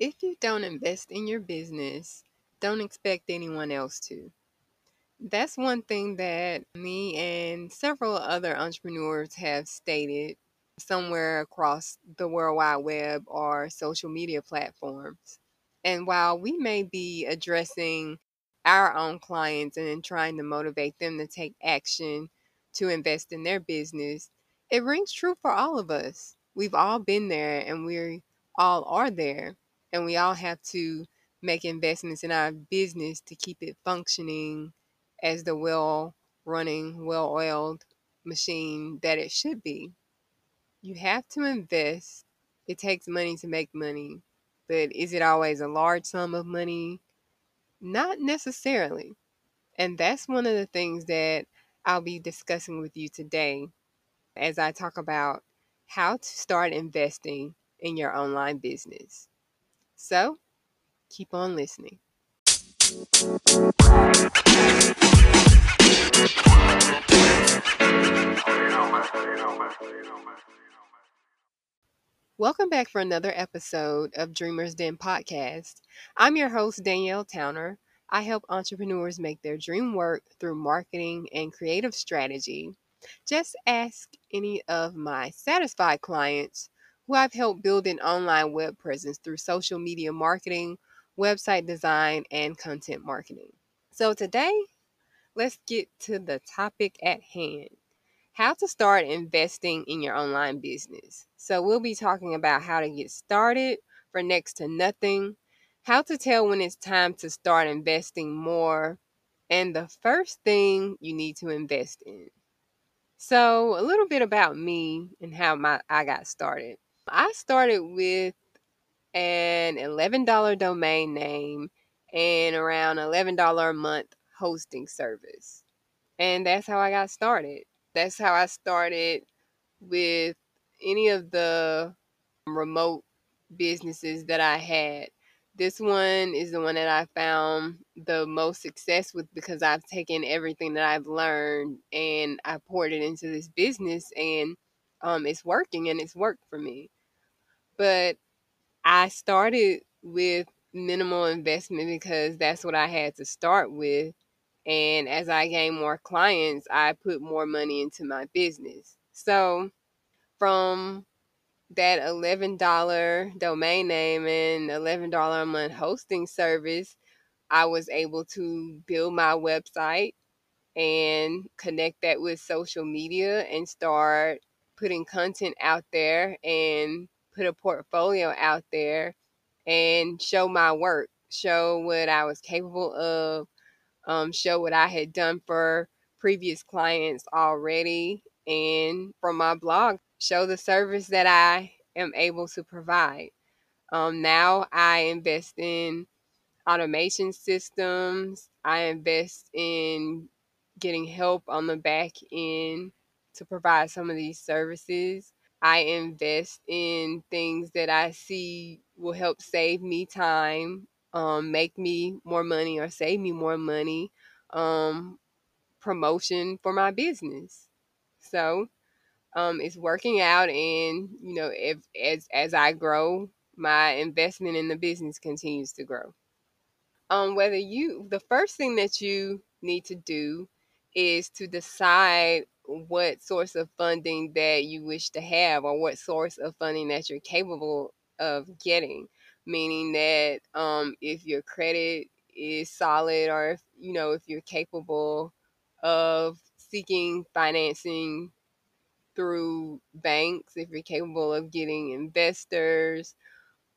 If you don't invest in your business, don't expect anyone else to. That's one thing that me and several other entrepreneurs have stated somewhere across the World Wide Web or social media platforms. And while we may be addressing our own clients and trying to motivate them to take action to invest in their business, it rings true for all of us. We've all been there and we all are there and we all have to make investments in our business to keep it functioning as the well running, well oiled machine that it should be. You have to invest. It takes money to make money, but is it always a large sum of money? Not necessarily. And that's one of the things that I'll be discussing with you today as I talk about how to start investing in your online business. So, keep on listening. Welcome back for another episode of Dreamers Den podcast. I'm your host, Danielle Towner. I help entrepreneurs make their dream work through marketing and creative strategy. Just ask any of my satisfied clients who I've helped build an online web presence through social media marketing, website design, and content marketing. So, today, let's get to the topic at hand how to start investing in your online business. So, we'll be talking about how to get started for next to nothing, how to tell when it's time to start investing more, and the first thing you need to invest in. So, a little bit about me and how my I got started. I started with an $11 domain name and around $11 a month hosting service. And that's how I got started. That's how I started with any of the remote businesses that I had. This one is the one that I found the most success with because I've taken everything that I've learned and I poured it into this business and um, it's working and it's worked for me. But I started with minimal investment because that's what I had to start with. And as I gained more clients, I put more money into my business. So from that $11 domain name and $11 a month hosting service, I was able to build my website and connect that with social media and start putting content out there and put a portfolio out there and show my work, show what I was capable of, um, show what I had done for previous clients already, and from my blog, show the service that I am able to provide. Um, now I invest in automation systems, I invest in getting help on the back end to provide some of these services. I invest in things that I see will help save me time, um, make me more money or save me more money, um, promotion for my business. So um, it's working out, and you know, if as as I grow, my investment in the business continues to grow. Um, whether you the first thing that you need to do is to decide what source of funding that you wish to have or what source of funding that you're capable of getting. Meaning that um, if your credit is solid or if you know if you're capable of seeking financing through banks if you're capable of getting investors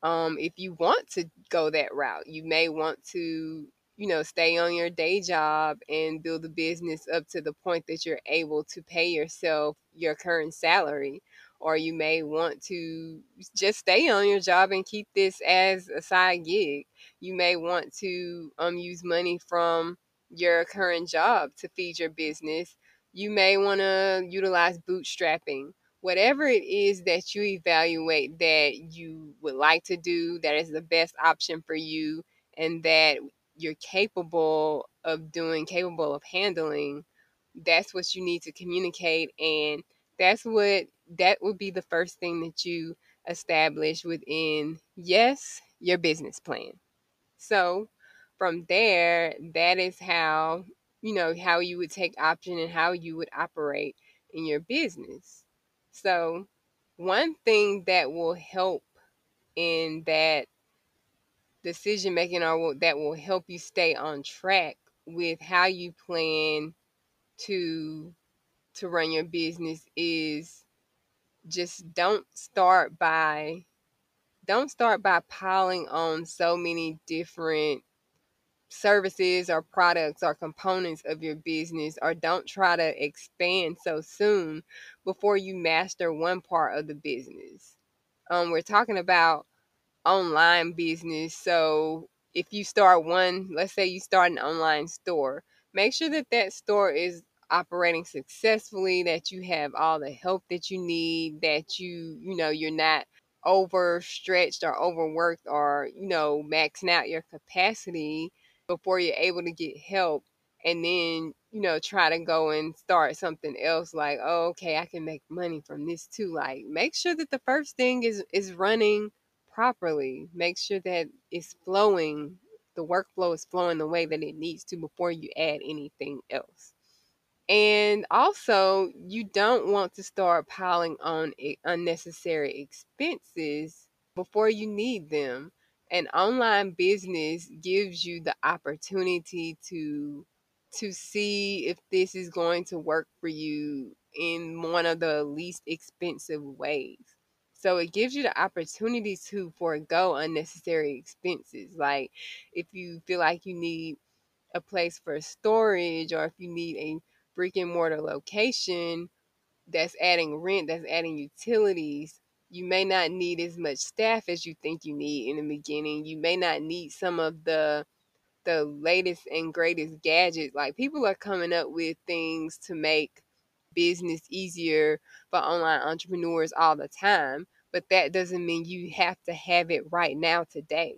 um, if you want to go that route you may want to you know, stay on your day job and build a business up to the point that you're able to pay yourself your current salary. Or you may want to just stay on your job and keep this as a side gig. You may want to um, use money from your current job to feed your business. You may want to utilize bootstrapping. Whatever it is that you evaluate that you would like to do, that is the best option for you, and that you're capable of doing, capable of handling, that's what you need to communicate. And that's what that would be the first thing that you establish within. Yes, your business plan. So from there, that is how, you know, how you would take option and how you would operate in your business. So one thing that will help in that decision making or that will help you stay on track with how you plan to to run your business is just don't start by don't start by piling on so many different services or products or components of your business or don't try to expand so soon before you master one part of the business. Um, we're talking about online business. So if you start one, let's say you start an online store, make sure that that store is operating successfully, that you have all the help that you need, that you, you know, you're not overstretched or overworked or, you know, maxing out your capacity before you're able to get help and then you know try to go and start something else like oh okay i can make money from this too like make sure that the first thing is is running properly make sure that it's flowing the workflow is flowing the way that it needs to before you add anything else and also you don't want to start piling on unnecessary expenses before you need them an online business gives you the opportunity to to see if this is going to work for you in one of the least expensive ways. So it gives you the opportunity to forego unnecessary expenses. Like if you feel like you need a place for storage or if you need a brick and mortar location that's adding rent, that's adding utilities, you may not need as much staff as you think you need in the beginning. You may not need some of the the latest and greatest gadgets. Like people are coming up with things to make business easier for online entrepreneurs all the time, but that doesn't mean you have to have it right now today.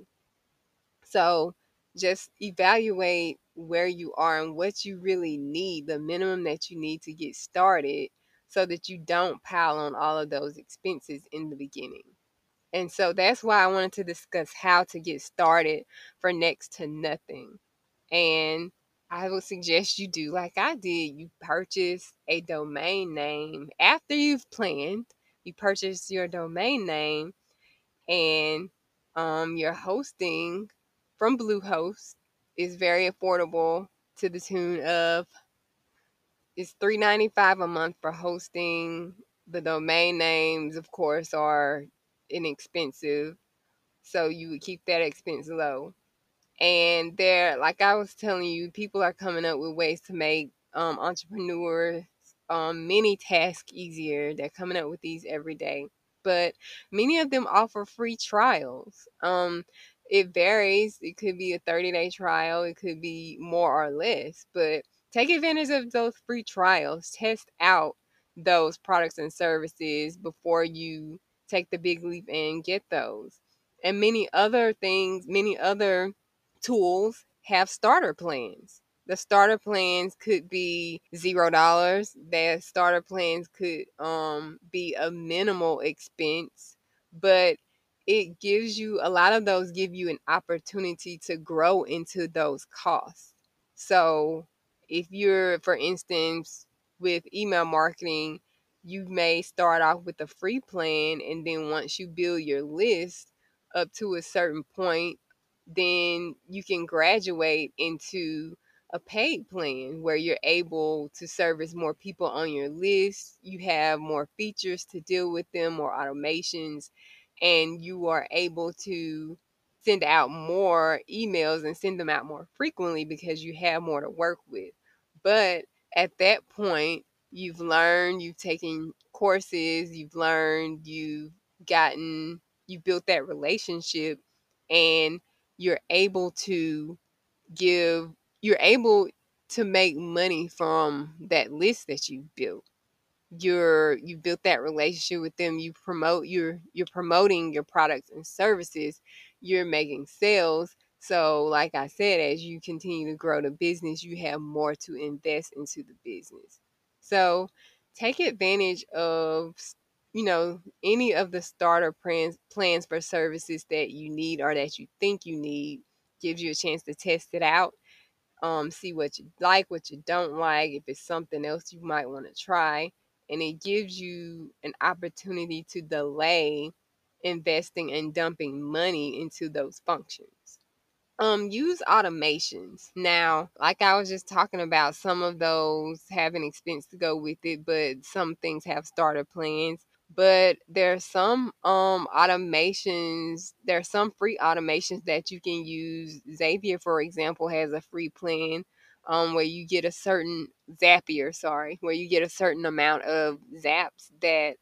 So just evaluate where you are and what you really need, the minimum that you need to get started so that you don't pile on all of those expenses in the beginning. And so that's why I wanted to discuss how to get started for next to nothing. And I would suggest you do like I did. You purchase a domain name after you've planned. You purchase your domain name and um, your hosting from Bluehost is very affordable to the tune of it's three ninety five a month for hosting. The domain names, of course, are inexpensive, so you would keep that expense low. And there, like I was telling you, people are coming up with ways to make um, entrepreneurs um, many tasks easier. They're coming up with these every day, but many of them offer free trials. Um, it varies. It could be a 30 day trial, it could be more or less, but take advantage of those free trials. Test out those products and services before you take the big leap and get those. And many other things, many other tools have starter plans. The starter plans could be zero dollars. The starter plans could um, be a minimal expense, but it gives you a lot of those give you an opportunity to grow into those costs. So if you're, for instance, with email marketing, you may start off with a free plan, and then once you build your list up to a certain point, then you can graduate into a paid plan where you're able to service more people on your list. You have more features to deal with them, more automations, and you are able to send out more emails and send them out more frequently because you have more to work with. But at that point, you've learned, you've taken courses, you've learned, you've gotten, you built that relationship, and you're able to give, you're able to make money from that list that you built. You're you built that relationship with them you promote you're you're promoting your products and services you're making sales. So like i said as you continue to grow the business you have more to invest into the business. So take advantage of you know, any of the starter plans plans for services that you need or that you think you need gives you a chance to test it out. Um, see what you like, what you don't like, if it's something else you might want to try. And it gives you an opportunity to delay investing and dumping money into those functions. Um, use automations. Now, like I was just talking about, some of those have an expense to go with it, but some things have starter plans. But there's some um automations, there's some free automations that you can use. Zapier, for example, has a free plan um where you get a certain Zapier, sorry, where you get a certain amount of zaps that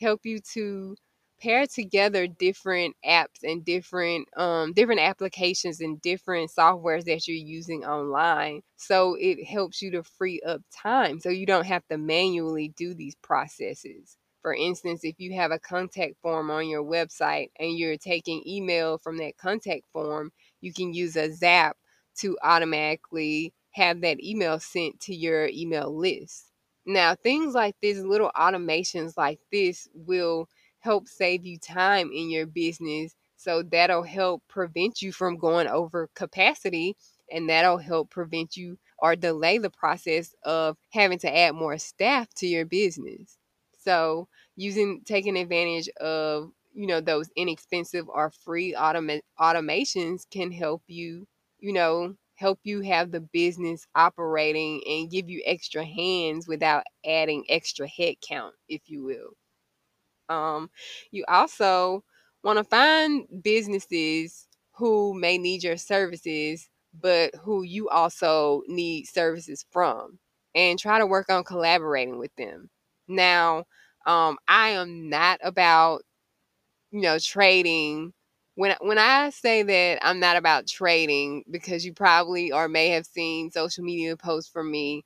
help you to pair together different apps and different um different applications and different softwares that you're using online so it helps you to free up time so you don't have to manually do these processes for instance if you have a contact form on your website and you're taking email from that contact form you can use a zap to automatically have that email sent to your email list now things like this little automations like this will help save you time in your business. So that'll help prevent you from going over capacity and that'll help prevent you or delay the process of having to add more staff to your business. So using taking advantage of you know those inexpensive or free automa- automations can help you you know help you have the business operating and give you extra hands without adding extra head count if you will um, you also want to find businesses who may need your services, but who you also need services from, and try to work on collaborating with them. Now, um, I am not about you know trading. When when I say that I'm not about trading, because you probably or may have seen social media posts from me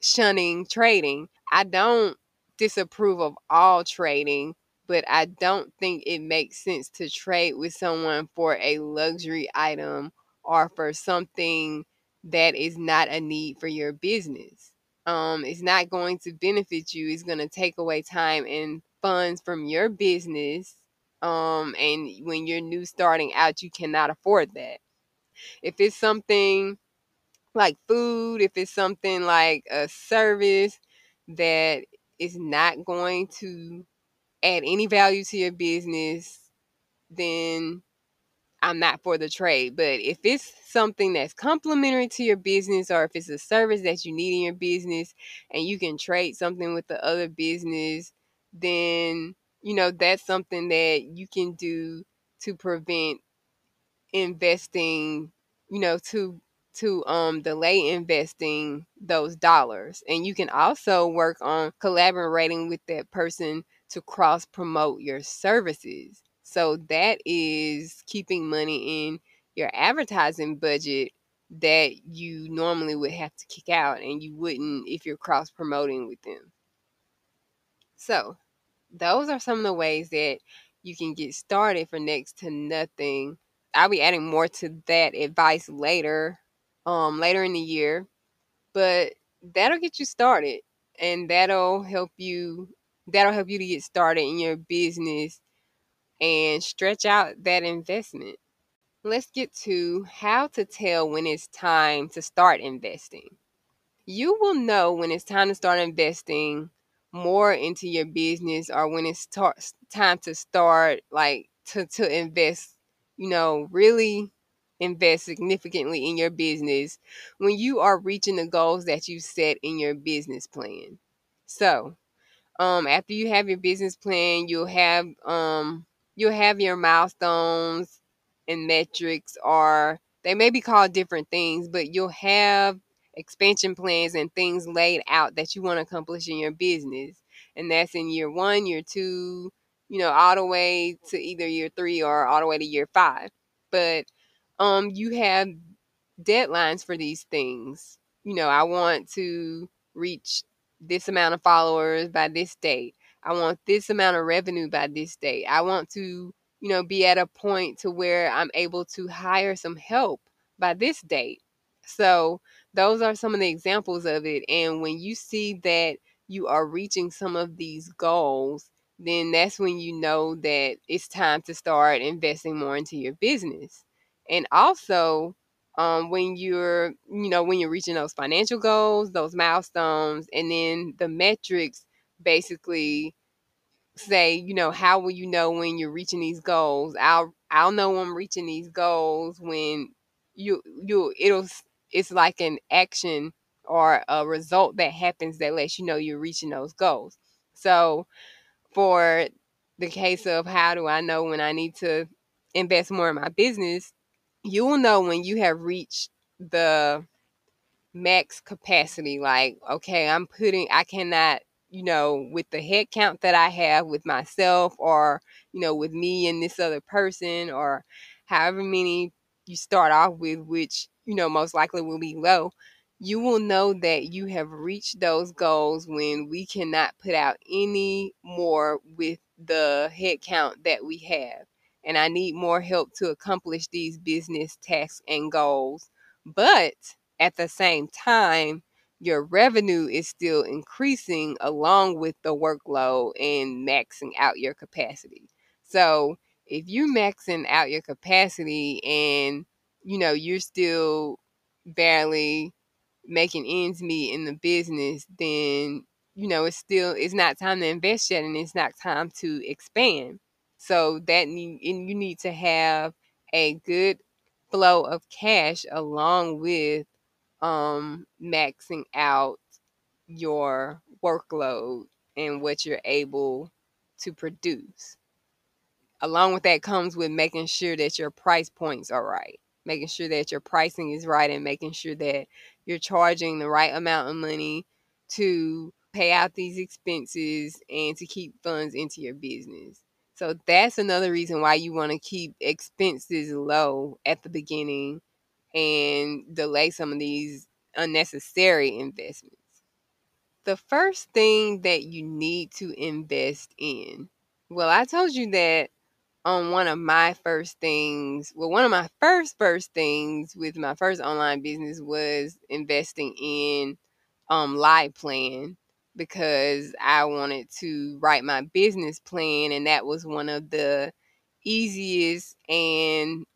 shunning trading. I don't disapprove of all trading, but I don't think it makes sense to trade with someone for a luxury item or for something that is not a need for your business. Um, it's not going to benefit you. It's going to take away time and funds from your business. Um, and when you're new starting out, you cannot afford that. If it's something like food, if it's something like a service that is not going to add any value to your business, then I'm not for the trade. But if it's something that's complementary to your business or if it's a service that you need in your business and you can trade something with the other business, then you know that's something that you can do to prevent investing, you know, to to um delay investing those dollars. And you can also work on collaborating with that person to cross promote your services. So that is keeping money in your advertising budget that you normally would have to kick out and you wouldn't if you're cross promoting with them. So, those are some of the ways that you can get started for next to nothing. I'll be adding more to that advice later, um later in the year, but that'll get you started and that'll help you that'll help you to get started in your business and stretch out that investment. Let's get to how to tell when it's time to start investing. You will know when it's time to start investing more into your business or when it's time to start like to, to invest, you know, really invest significantly in your business when you are reaching the goals that you set in your business plan. So, um after you have your business plan you'll have um you'll have your milestones and metrics or they may be called different things but you'll have expansion plans and things laid out that you want to accomplish in your business. And that's in year one year two you know all the way to either year three or all the way to year five. But um you have deadlines for these things. You know i want to reach this amount of followers by this date. I want this amount of revenue by this date. I want to, you know, be at a point to where I'm able to hire some help by this date. So, those are some of the examples of it. And when you see that you are reaching some of these goals, then that's when you know that it's time to start investing more into your business. And also, um, when you're, you know, when you're reaching those financial goals, those milestones, and then the metrics basically say, you know, how will you know when you're reaching these goals? I'll I'll know I'm reaching these goals when you you it'll it's like an action or a result that happens that lets you know you're reaching those goals. So for the case of how do I know when I need to invest more in my business, you will know when you have reached the max capacity. Like, okay, I'm putting, I cannot, you know, with the head count that I have with myself or, you know, with me and this other person or however many you start off with, which, you know, most likely will be low you will know that you have reached those goals when we cannot put out any more with the head count that we have. And I need more help to accomplish these business tasks and goals. But at the same time, your revenue is still increasing along with the workload and maxing out your capacity. So if you're maxing out your capacity and you know you're still barely making ends meet in the business, then you know it's still it's not time to invest yet, and it's not time to expand. So that need and you need to have a good flow of cash along with um maxing out your workload and what you're able to produce. Along with that comes with making sure that your price points are right making sure that your pricing is right and making sure that you're charging the right amount of money to pay out these expenses and to keep funds into your business. So that's another reason why you want to keep expenses low at the beginning and delay some of these unnecessary investments. The first thing that you need to invest in. Well, I told you that on one of my first things. Well, one of my first first things with my first online business was investing in um Live Plan because I wanted to write my business plan and that was one of the easiest and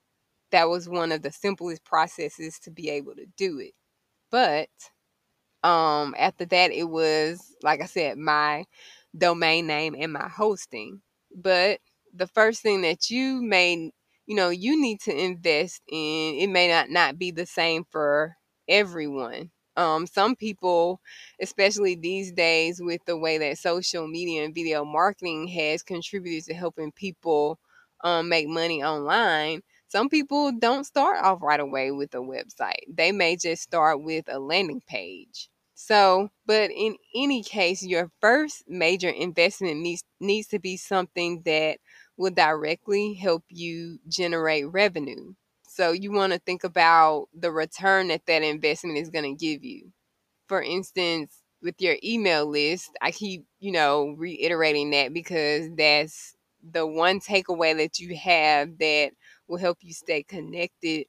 that was one of the simplest processes to be able to do it. But um after that it was like I said my domain name and my hosting. But the first thing that you may you know you need to invest in it may not not be the same for everyone um some people especially these days with the way that social media and video marketing has contributed to helping people um make money online some people don't start off right away with a website they may just start with a landing page so, but in any case, your first major investment needs needs to be something that will directly help you generate revenue. So you want to think about the return that that investment is going to give you. For instance, with your email list, I keep, you know, reiterating that because that's the one takeaway that you have that will help you stay connected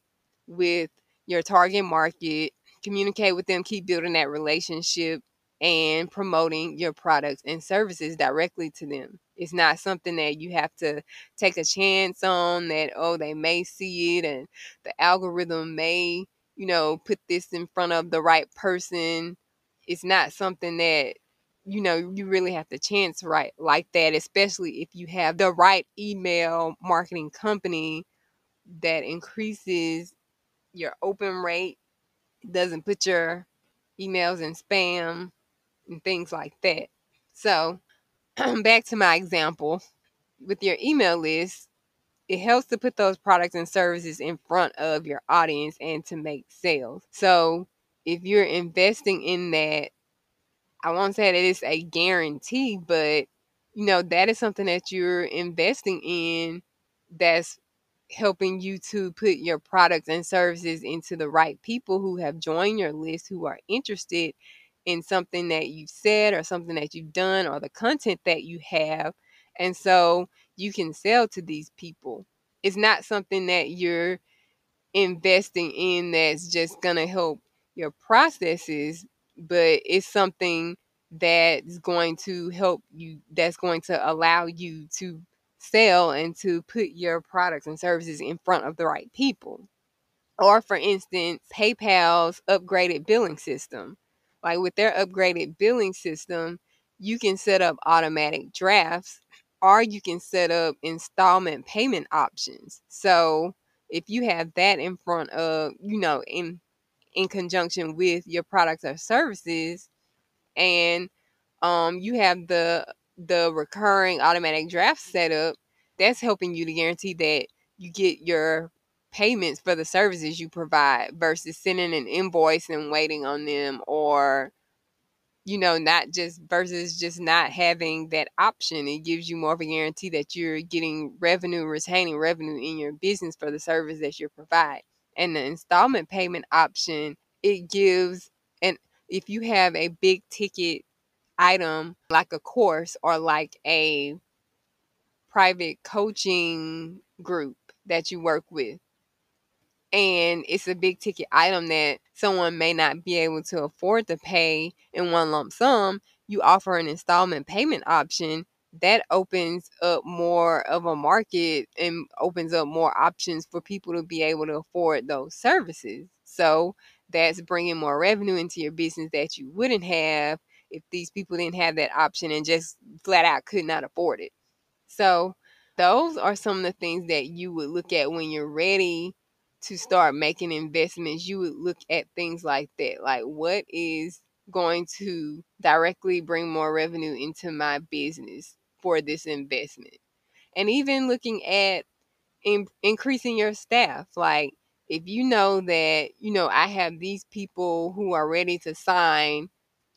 with your target market, communicate with them, keep building that relationship and promoting your products and services directly to them. It's not something that you have to take a chance on that, oh, they may see it and the algorithm may, you know, put this in front of the right person. It's not something that, you know, you really have to chance right like that, especially if you have the right email marketing company that increases your open rate, doesn't put your emails in spam and things like that. So, back to my example with your email list, it helps to put those products and services in front of your audience and to make sales. So, if you're investing in that, I won't say that it's a guarantee, but you know, that is something that you're investing in that's helping you to put your products and services into the right people who have joined your list who are interested in something that you've said or something that you've done or the content that you have. And so you can sell to these people. It's not something that you're investing in that's just going to help your processes, but it's something that's going to help you that's going to allow you to sell and to put your products and services in front of the right people. Or for instance paypal's upgraded billing system. Like with their upgraded billing system you can set up automatic drafts or you can set up installment payment options. So if you have that in front of you know in in conjunction with your products or services and um you have the the recurring automatic draft setup that's helping you to guarantee that you get your payments for the services you provide versus sending an invoice and waiting on them or you know not just versus just not having that option. It gives you more of a guarantee that you're getting revenue retaining revenue in your business for the service that you provide. And the installment payment option it gives and if you have a big ticket item like a course or like a private coaching group that you work with and it's a big ticket item that someone may not be able to afford to pay in one lump sum, you offer an installment payment option that opens up more of a market and opens up more options for people to be able to afford those services. So that's bringing more revenue into your business that you wouldn't have if these people didn't have that option and just flat out could not afford it. So those are some of the things that you would look at when you're ready to start making investments, you would look at things like that. Like, what is going to directly bring more revenue into my business for this investment? And even looking at in, increasing your staff. Like, if you know that, you know, I have these people who are ready to sign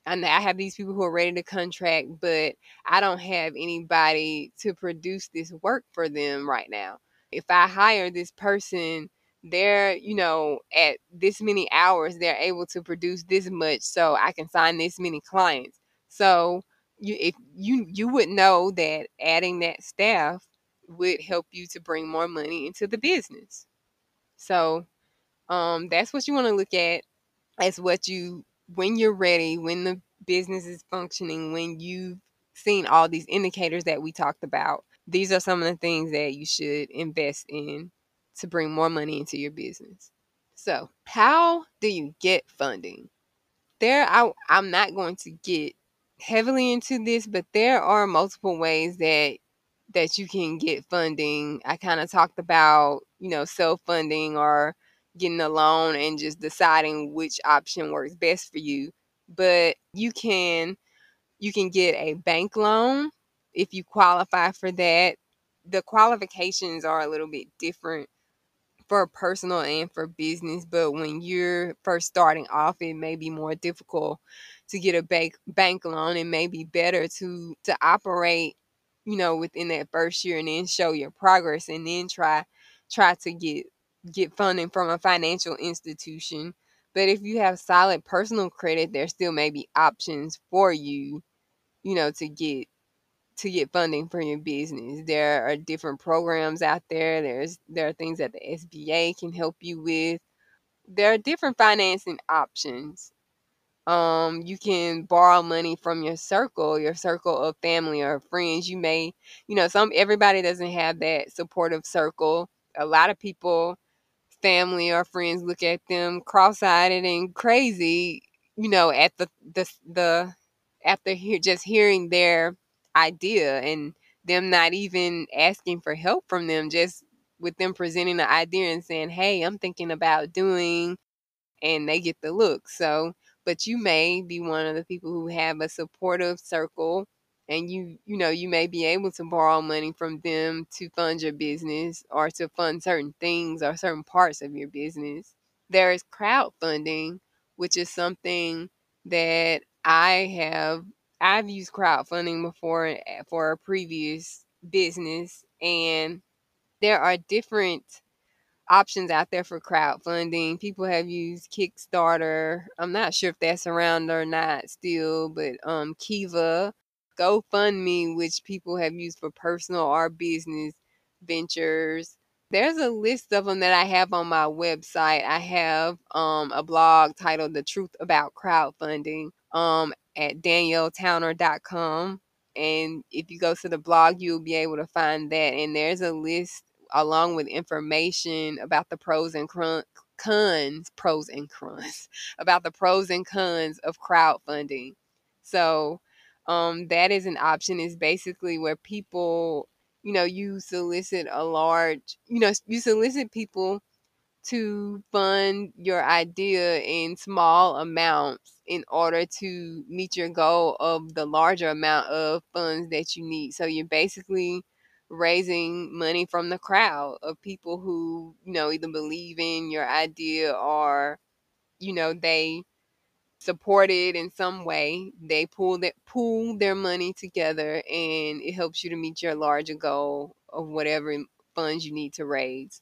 and I have these people who are ready to contract, but I don't have anybody to produce this work for them right now. If I hire this person they're you know at this many hours they're able to produce this much so i can sign this many clients so you if you you would know that adding that staff would help you to bring more money into the business so um that's what you want to look at as what you when you're ready when the business is functioning when you've seen all these indicators that we talked about these are some of the things that you should invest in to bring more money into your business. So, how do you get funding? There, I, I'm not going to get heavily into this, but there are multiple ways that that you can get funding. I kind of talked about, you know, self funding or getting a loan and just deciding which option works best for you. But you can you can get a bank loan if you qualify for that. The qualifications are a little bit different for personal and for business. But when you're first starting off, it may be more difficult to get a bank bank loan. It may be better to to operate, you know, within that first year and then show your progress and then try try to get get funding from a financial institution. But if you have solid personal credit, there still may be options for you, you know, to get to get funding for your business. There are different programs out there. There's there are things that the SBA can help you with. There are different financing options. Um, you can borrow money from your circle, your circle of family or friends. You may, you know, some everybody doesn't have that supportive circle. A lot of people, family or friends look at them cross-eyed and crazy, you know, at the the the after just hearing their idea and them not even asking for help from them, just with them presenting the idea and saying, Hey, I'm thinking about doing, and they get the look. So, but you may be one of the people who have a supportive circle and you you know you may be able to borrow money from them to fund your business or to fund certain things or certain parts of your business there is crowdfunding which is something that i have I've used crowdfunding before eh, for a previous business, and there are different options out there for crowdfunding. People have used Kickstarter. I'm not sure if that's around or not still, but um, Kiva, GoFundMe, which people have used for personal or business ventures. There's a list of them that I have on my website. I have um, a blog titled "The Truth About Crowdfunding." Um, at danielletowner.com. And if you go to the blog, you'll be able to find that. And there's a list along with information about the pros and cons, pros and cons, about the pros and cons of crowdfunding. So um, that is an option. Is basically where people, you know, you solicit a large, you know, you solicit people to fund your idea in small amounts in order to meet your goal of the larger amount of funds that you need. So you're basically raising money from the crowd of people who, you know, either believe in your idea or, you know, they support it in some way. They pull that pool their money together and it helps you to meet your larger goal of whatever funds you need to raise.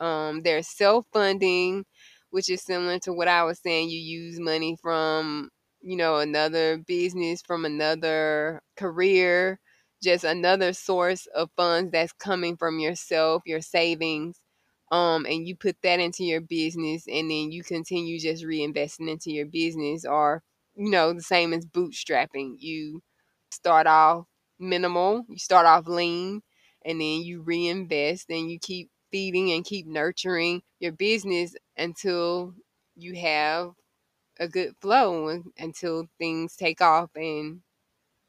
Um, there's self funding, which is similar to what I was saying. You use money from, you know, another business, from another career, just another source of funds that's coming from yourself, your savings. Um, and you put that into your business and then you continue just reinvesting into your business or, you know, the same as bootstrapping. You start off minimal, you start off lean, and then you reinvest and you keep feeding and keep nurturing your business until you have a good flow until things take off and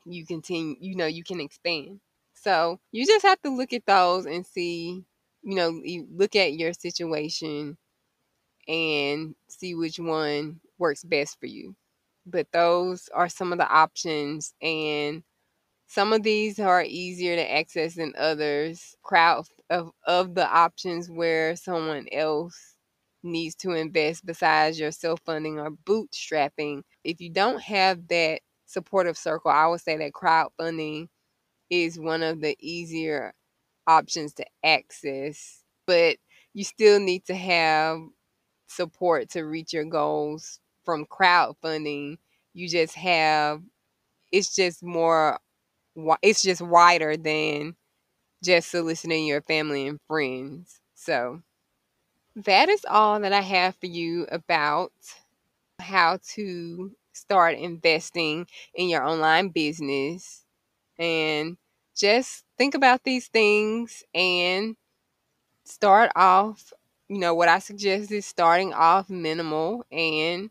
you continue, you know, you can expand. So you just have to look at those and see, you know, you look at your situation and see which one works best for you. But those are some of the options and some of these are easier to access than others. Crowd of, of the options where someone else needs to invest besides your self funding or bootstrapping. If you don't have that supportive circle, I would say that crowdfunding is one of the easier options to access, but you still need to have support to reach your goals from crowdfunding. You just have it's just more it's just wider than just soliciting your family and friends. So that is all that I have for you about how to start investing in your online business and just think about these things and start off you know what i suggest is starting off minimal and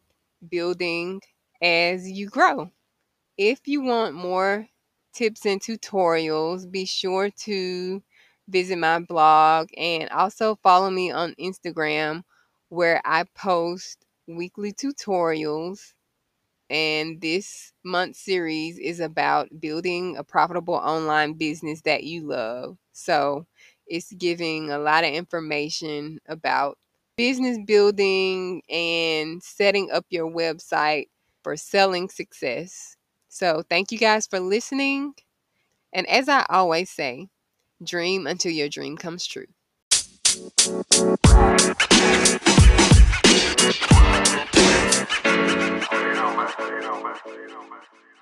building as you grow if you want more tips and tutorials, be sure to visit my blog and also follow me on Instagram where I post weekly tutorials. And this month's series is about building a profitable online business that you love. So it's giving a lot of information about business building and setting up your website for selling success. So, thank you guys for listening. And as I always say, dream until your dream comes true. You don't mess, you don't mess, you don't mess.